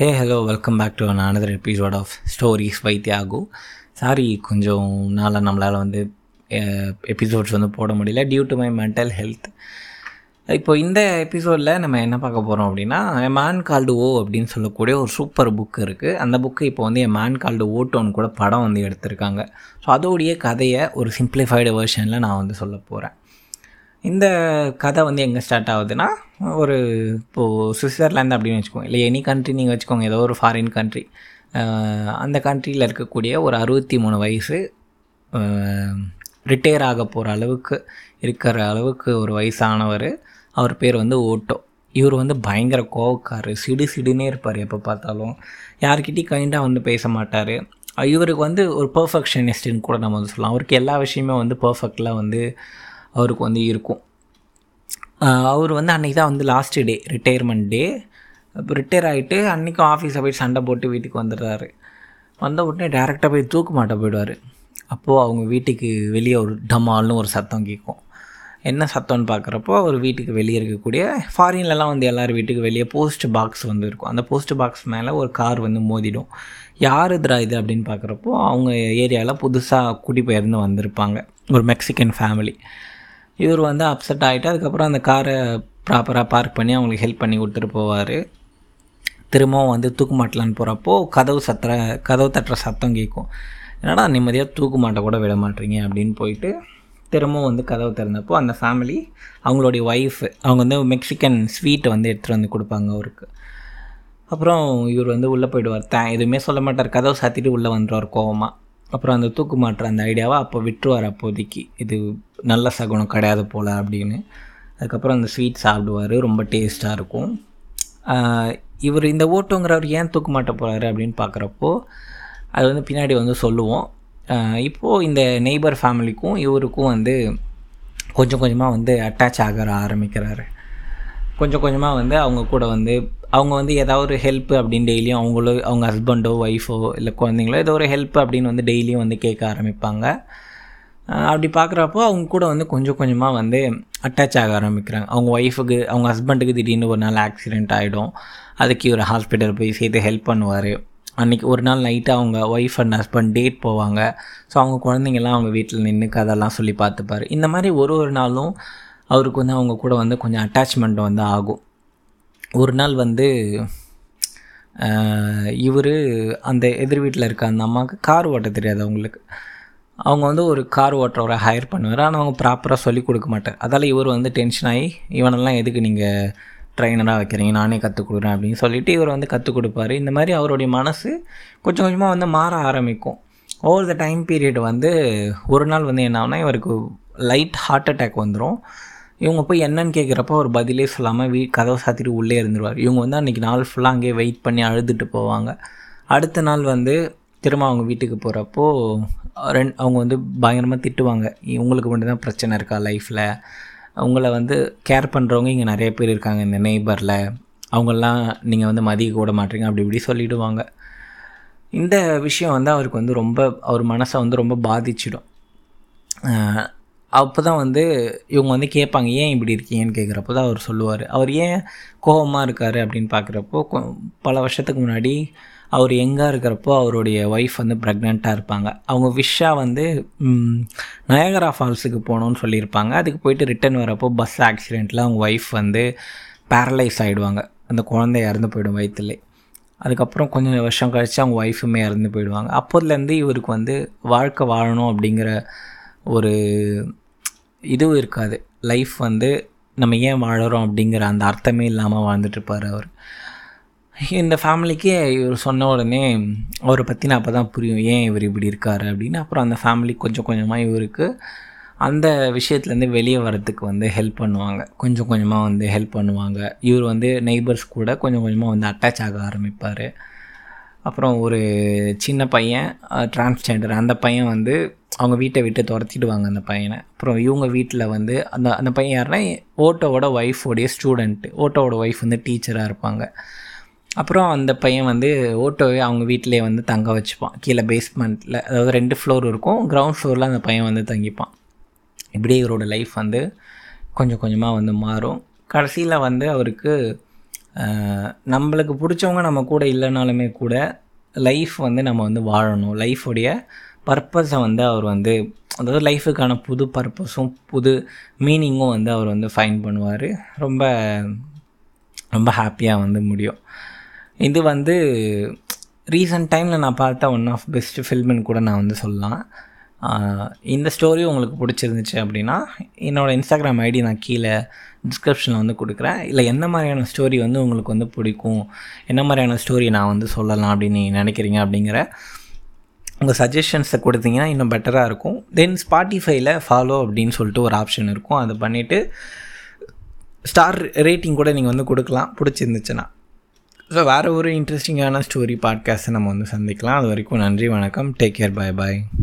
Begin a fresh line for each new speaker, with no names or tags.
Hey hello welcome back to another episode of stories by Thiyagu sorry கொஞ்சம் நாளாக நம்மளால் வந்து எபிசோட்ஸ் வந்து போட முடியல. Due to my mental health இப்போ இந்த எபிசோடில் நம்ம என்ன பார்க்க போகிறோம் அப்படின்னா என் மேன் கால்டு ஓ அப்படின்னு சொல்லக்கூடிய ஒரு சூப்பர் புக் இருக்குது அந்த புக்கு இப்போ வந்து என் மேன் கால்டு ஓட்டோன்னு கூட படம் வந்து எடுத்திருக்காங்க. ஸோ அதோடைய கதையை ஒரு சிம்பிளிஃபைடு வெர்ஷனில் நான் வந்து சொல்ல போகிறேன் இந்த கதை வந்து எங்கே ஸ்டார்ட் ஆகுதுன்னா ஒரு இப்போது சுவிட்சர்லாந்து அப்படின்னு வச்சுக்கோங்க. இல்லை எனி கண்ட்ரி நீங்கள் வச்சுக்கோங்க. ஏதோ ஒரு ஃபாரின் கண்ட்ரி அந்த கண்ட்ரியில் இருக்கக்கூடிய ஒரு அறுபத்தி மூணு வயசு ரிட்டையர் ஆக போகிற அளவுக்கு இருக்கிற அளவுக்கு ஒரு வயசானவர். அவர் பேர் வந்து ஓட்டோ. இவர் வந்து பயங்கர கோவக்கார் சிடு சிடுனே இருப்பார் எப்போ பார்த்தாலும். யார்கிட்டையும் கைண்டாக வந்து பேச மாட்டார். இவருக்கு வந்து ஒரு பர்ஃபெக்ஷனிஸ்ட்டுன்னு கூட நம்ம வந்து சொல்லலாம். அவருக்கு எல்லா விஷயமே வந்து பர்ஃபெக்டாக வந்து அவருக்கு வந்து இருக்கும். அவர் வந்து அன்றைக்கி தான் வந்து லாஸ்ட் டே ரிட்டையர்மெண்ட் டே இப்போ ரிட்டையர் ஆகிட்டு அன்றைக்கும் ஆஃபீஸை போய் சண்டை போட்டு வீட்டுக்கு வந்துடுறாரு. வந்த உடனே டேரெக்டாக போய் தூக்கு மாட்ட போயிடுவார். அப்போது அவங்க வீட்டுக்கு வெளியே ஒரு டமால்னு ஒரு சத்தம் கேட்கும். என்ன சத்தம்னு பார்க்குறப்போ அவர் வீட்டுக்கு வெளியே இருக்கக்கூடிய ஃபாரின்லலாம் வந்து எல்லோரும் வீட்டுக்கு வெளியே போஸ்ட் பாக்ஸ் வந்து இருக்கும். அந்த போஸ்ட் பாக்ஸ் மேலே ஒரு கார் வந்து மோதிடும். யார் இதுரா இது அப்படின்னு பார்க்குறப்போ அவங்க ஏரியாவில் புதுசாக குடிபெயர்ந்து வந்திருப்பாங்க. ஒரு மெக்சிகன் ஃபேமிலி இவர் வந்து அப்செட் ஆகிட்டு அதுக்கப்புறம் அந்த காரை ப்ராப்பராக பார்க் பண்ணி அவங்களுக்கு ஹெல்ப் பண்ணி கொடுத்துட்டு போவார். திரும்பவும் வந்து தூக்கு மாட்டலான்னு போகிறப்போ கதவு சத்துற கதவு தட்டுற சத்தம் கேட்கும். என்னடா நிம்மதியாக தூக்கு மாட்ட கூட விட மாட்டீங்க அப்படின்னு போயிட்டு திரும்பவும் வந்து கதவு திறந்தப்போ அந்த ஃபேமிலி அவங்களுடைய ஒய்ஃப் அவங்க வந்து மெக்சிகன் ஸ்வீட்டை வந்து எடுத்துகிட்டு வந்து கொடுப்பாங்க அவருக்கு. அப்புறம் இவர் வந்து உள்ளே போயிடுவார். தே எதுவுமே சொல்ல மாட்டார். கதவு சாத்திட்டு உள்ளே வந்துடுவார் கோவமாக அப்புறம் அந்த தூக்கு மாற்ற அந்த ஐடியாவை அப்போ விட்டுருவார் அப்போதைக்கு. இது நல்ல சகுனம் கிடையாது போல் அப்படின்னு. அதுக்கப்புறம் அந்த ஸ்வீட் சாப்பிடுவார் ரொம்ப டேஸ்ட்டாக இருக்கும். இவர் இந்த ஓட்டுங்கிறவர் ஏன் தூக்கு மாட்ட போகிறாரு அப்படின்னு பார்க்குறப்போ அது வந்து பின்னாடி வந்து சொல்லுவோம். இப்போது இந்த நெய்பர் ஃபேமிலிக்கும் இவருக்கும் வந்து கொஞ்சம் கொஞ்சமாக வந்து அட்டாச் ஆக ஆரம்பிக்கிறாரு. கொஞ்சம் கொஞ்சமாக வந்து அவங்க கூட வந்து அவங்க வந்து ஏதாவது ஒரு ஹெல்ப் அப்படின்னு டெய்லியும் அவங்களோ அவங்க ஹஸ்பண்டோ ஒய்ஃபோ இல்லை குழந்தைங்களோ ஏதோ ஒரு ஹெல்ப் அப்படின்னு வந்து டெய்லியும் வந்து கேட்க ஆரம்பிப்பாங்க. அப்படி பார்க்குறப்போ அவங்க கூட வந்து கொஞ்சம் கொஞ்சமாக வந்து அட்டாச் ஆக ஆரம்பிக்கிறாங்க. அவங்க ஒய்ஃபுக்கு அவங்க ஹஸ்பண்டுக்கு திடீர்னு ஒரு நாள் ஆக்சிடெண்ட் ஆகிடும் அதுக்கு ஒரு ஹாஸ்பிட்டல் போய் சேர்த்து ஹெல்ப் பண்ணுவார். அன்றைக்கி ஒரு நாள் நைட்டு அவங்க ஒய்ஃப் அண்ட் ஹஸ்பண்ட் டேட் போவாங்க. ஸோ அவங்க குழந்தைங்கள்லாம் அவங்க வீட்டில் நின்று கதெல்லாம் சொல்லி பார்த்துப்பார். இந்த மாதிரி ஒரு ஒரு நாளும் அவருக்கு வந்து அவங்க கூட வந்து கொஞ்சம் அட்டாச்மெண்ட் வந்து ஆகும். ஒரு நாள் வந்து இவர் அந்த எதிர் வீட்டில் இருக்க அந்த அம்மாவுக்கு கார் ஓட்ட தெரியாது அவங்களுக்கு. அவங்க வந்து ஒரு கார் ஓட்டுறவரை ஹையர் பண்ணுவார். ஆனால் அவங்க ப்ராப்பராக சொல்லி கொடுக்க மாட்டார். அதால் இவர் வந்து டென்ஷன் ஆகி இவனெல்லாம் எதுக்கு நீங்கள் ட்ரைனராக வைக்கிறீங்க? நானே கற்றுக் கொடுக்குறேன் அப்படின்னு சொல்லிவிட்டு இவர் வந்து கற்றுக் கொடுப்பாரு. இந்த மாதிரி அவருடைய மனசு கொஞ்சம் கொஞ்சமாக வந்து மாற ஆரம்பிக்கும். ஓவர் த டைம் பீரியட் வந்து ஒரு நாள் வந்து என்ன ஆகுனா இவருக்கு லைட் ஹார்ட் அட்டாக் வந்துடும் இவங்க போய் என்னன்னு கேட்குறப்போ ஒரு பதிலே சொல்லாமல் வீ கதவை சாத்திட்டு உள்ளே இருந்துருவார். இவங்க வந்து அன்றைக்கி நாள் ஃபுல்லாக அங்கேயே வெயிட் பண்ணி அழுதுட்டு போவாங்க. அடுத்த நாள் வந்து திரும்ப அவங்க வீட்டுக்கு போகிறப்போ ரெண்டு அவங்க வந்து பயங்கரமாக திட்டுவாங்க. உங்களுக்கு மட்டும் தான் பிரச்சனை இருக்கா லைஃப்பில் உங்களை வந்து கேர் பண்ணுறவங்க இங்கே நிறைய பேர் இருக்காங்க இந்த நெய்பரில் அவங்கெல்லாம் நீங்கள் வந்து மதிக்க கூட மாட்டீங்க அப்படி இப்படி சொல்லிவிடுவாங்க இந்த விஷயம் வந்து அவருக்கு வந்து ரொம்ப அவர் மனசை வந்து ரொம்ப பாதிச்சிடும். அப்போ தான் வந்து இவங்க வந்து கேட்பாங்க ஏன் இப்படி இருக்கீங்கன்னு? கேட்குறப்போ தான் அவர் சொல்லுவார். அவர் ஏன் கோபமாக இருக்கார் அப்படின்னு பார்க்குறப்போ பல வருஷத்துக்கு முன்னாடி அவர் எங்கே இருக்கிறப்போ அவருடைய ஒய்ஃப் வந்து ப்ரெக்னெண்ட்டாக இருப்பாங்க. அவங்க விஷாக வந்து நயகரா ஃபால்ஸுக்கு போகணுன்னு சொல்லியிருப்பாங்க. அதுக்கு போயிட்டு ரிட்டன் வரப்போ பஸ் ஆக்சிடெண்ட்டில் அவங்க ஒய்ஃப் வந்து பேரலைஸ் ஆகிடுவாங்க அந்த குழந்தை இறந்து போயிடும் வயிற்றுலே அதுக்கப்புறம் கொஞ்சம் வருஷம் கழித்து அவங்க ஒய்ஃபுமே இறந்து போயிடுவாங்க. அப்போதுலேருந்து இவருக்கு வந்து வாழ்க்கை வாழணும் அப்படிங்கிற ஒரு இதுவும் இருக்காது. லைஃப் வந்து நம்ம ஏன் வாழறோம் அப்படிங்கிற அந்த அர்த்தமே இல்லாமல் வாழ்ந்துட்டுருப்பார் அவர். இந்த ஃபேமிலிக்கு இவர் சொன்ன உடனே அவரை பற்றி நான் அப்போ தான் புரியும் ஏன் இவர் இப்படி இருக்கார்? அப்படின்னு. அப்புறம் அந்த ஃபேமிலி கொஞ்சம் கொஞ்சமாக இவருக்கு அந்த விஷயத்துலேருந்து வெளியே வரத்துக்கு வந்து ஹெல்ப் பண்ணுவாங்க. கொஞ்சம் கொஞ்சமாக வந்து ஹெல்ப் பண்ணுவாங்க. இவர் வந்து நெய்பர்ஸ் கூட கொஞ்சம் கொஞ்சமாக வந்து அட்டாச் ஆக ஆரம்பிப்பார். அப்புறம் ஒரு சின்ன பையன் டிரான்ஸ்ஜெண்டர் அந்த பையன் வந்து அவங்க வீட்டை விட்டு துரத்திடுவாங்க அந்த பையனை. அப்புறம் இவங்க வீட்டில் வந்து அந்த அந்த பையன் யாருன்னா ஓட்டோவோட ஒய்ஃபோடைய ஸ்டூடெண்ட்டு ஓட்டோவோட ஒய்ஃப் வந்து டீச்சராக இருப்பாங்க. அப்புறம் அந்த பையன் வந்து ஓட்டோவே அவங்க வீட்டிலே வந்து தங்க வச்சுப்பான். கீழே பேஸ்மெண்ட்டில் அதாவது ரெண்டு ஃப்ளோர் இருக்கும். கிரவுண்ட் ஃப்ளோரில் அந்த பையன் வந்து தங்கிப்பான். இப்படியே இவரோட லைஃப் வந்து கொஞ்சம் கொஞ்சமாக வந்து மாறும். கடைசியில் வந்து அவருக்கு நம்மளுக்கு பிடிச்சவங்க நம்ம கூட இல்லைனாலுமே கூட லைஃப் வந்து நம்ம வந்து வாழணும். லைஃபுடைய பர்பஸை வந்து அவர் வந்து அதாவது லைஃபுக்கான புது பர்பஸும் புது மீனிங்கும் வந்து அவர் வந்து ஃபைன் பண்ணுவார். ரொம்ப ரொம்ப ஹாப்பியாக வந்து முடியும். இது வந்து ரீசெண்ட் டைமில் நான் பார்த்த ஒன் ஆஃப் பெஸ்ட் ஃபில்முன்னு கூட நான் வந்து சொல்லலாம். இந்த ஸ்டோரி உங்களுக்கு பிடிச்சிருந்துச்சு அப்படின்னா என்னோடய இன்ஸ்டாகிராம் ஐடி நான் கீழே டிஸ்கிரிப்ஷனில் வந்து கொடுக்குறேன். இல்லை எந்த மாதிரியான ஸ்டோரி வந்து உங்களுக்கு வந்து பிடிக்கும் என்ன மாதிரியான ஸ்டோரி நான் வந்து சொல்லலாம் அப்படின்னு நீங்கள் நினைக்கிறீங்க அப்படிங்கிற உங்கள் சஜஷன்ஸை கொடுத்தீங்கன்னா இன்னும் பெட்டராக இருக்கும். தென் ஸ்பாட்டிஃபைல ஃபாலோ அப்படின்னு சொல்லிட்டு ஒரு ஆப்ஷன் இருக்கும். அதை பண்ணிவிட்டு ஸ்டார் ரேட்டிங் கூட நீங்கள் வந்து கொடுக்கலாம். பிடிச்சிருந்துச்சுன்னா. ஸோ வேறு ஒரு இன்ட்ரெஸ்டிங்கான ஸ்டோரி பாட்காஸ்ட்டை நம்ம வந்து சந்திக்கலாம். அது வரைக்கும் நன்றி வணக்கம். டேக் கேர் பாய் பாய்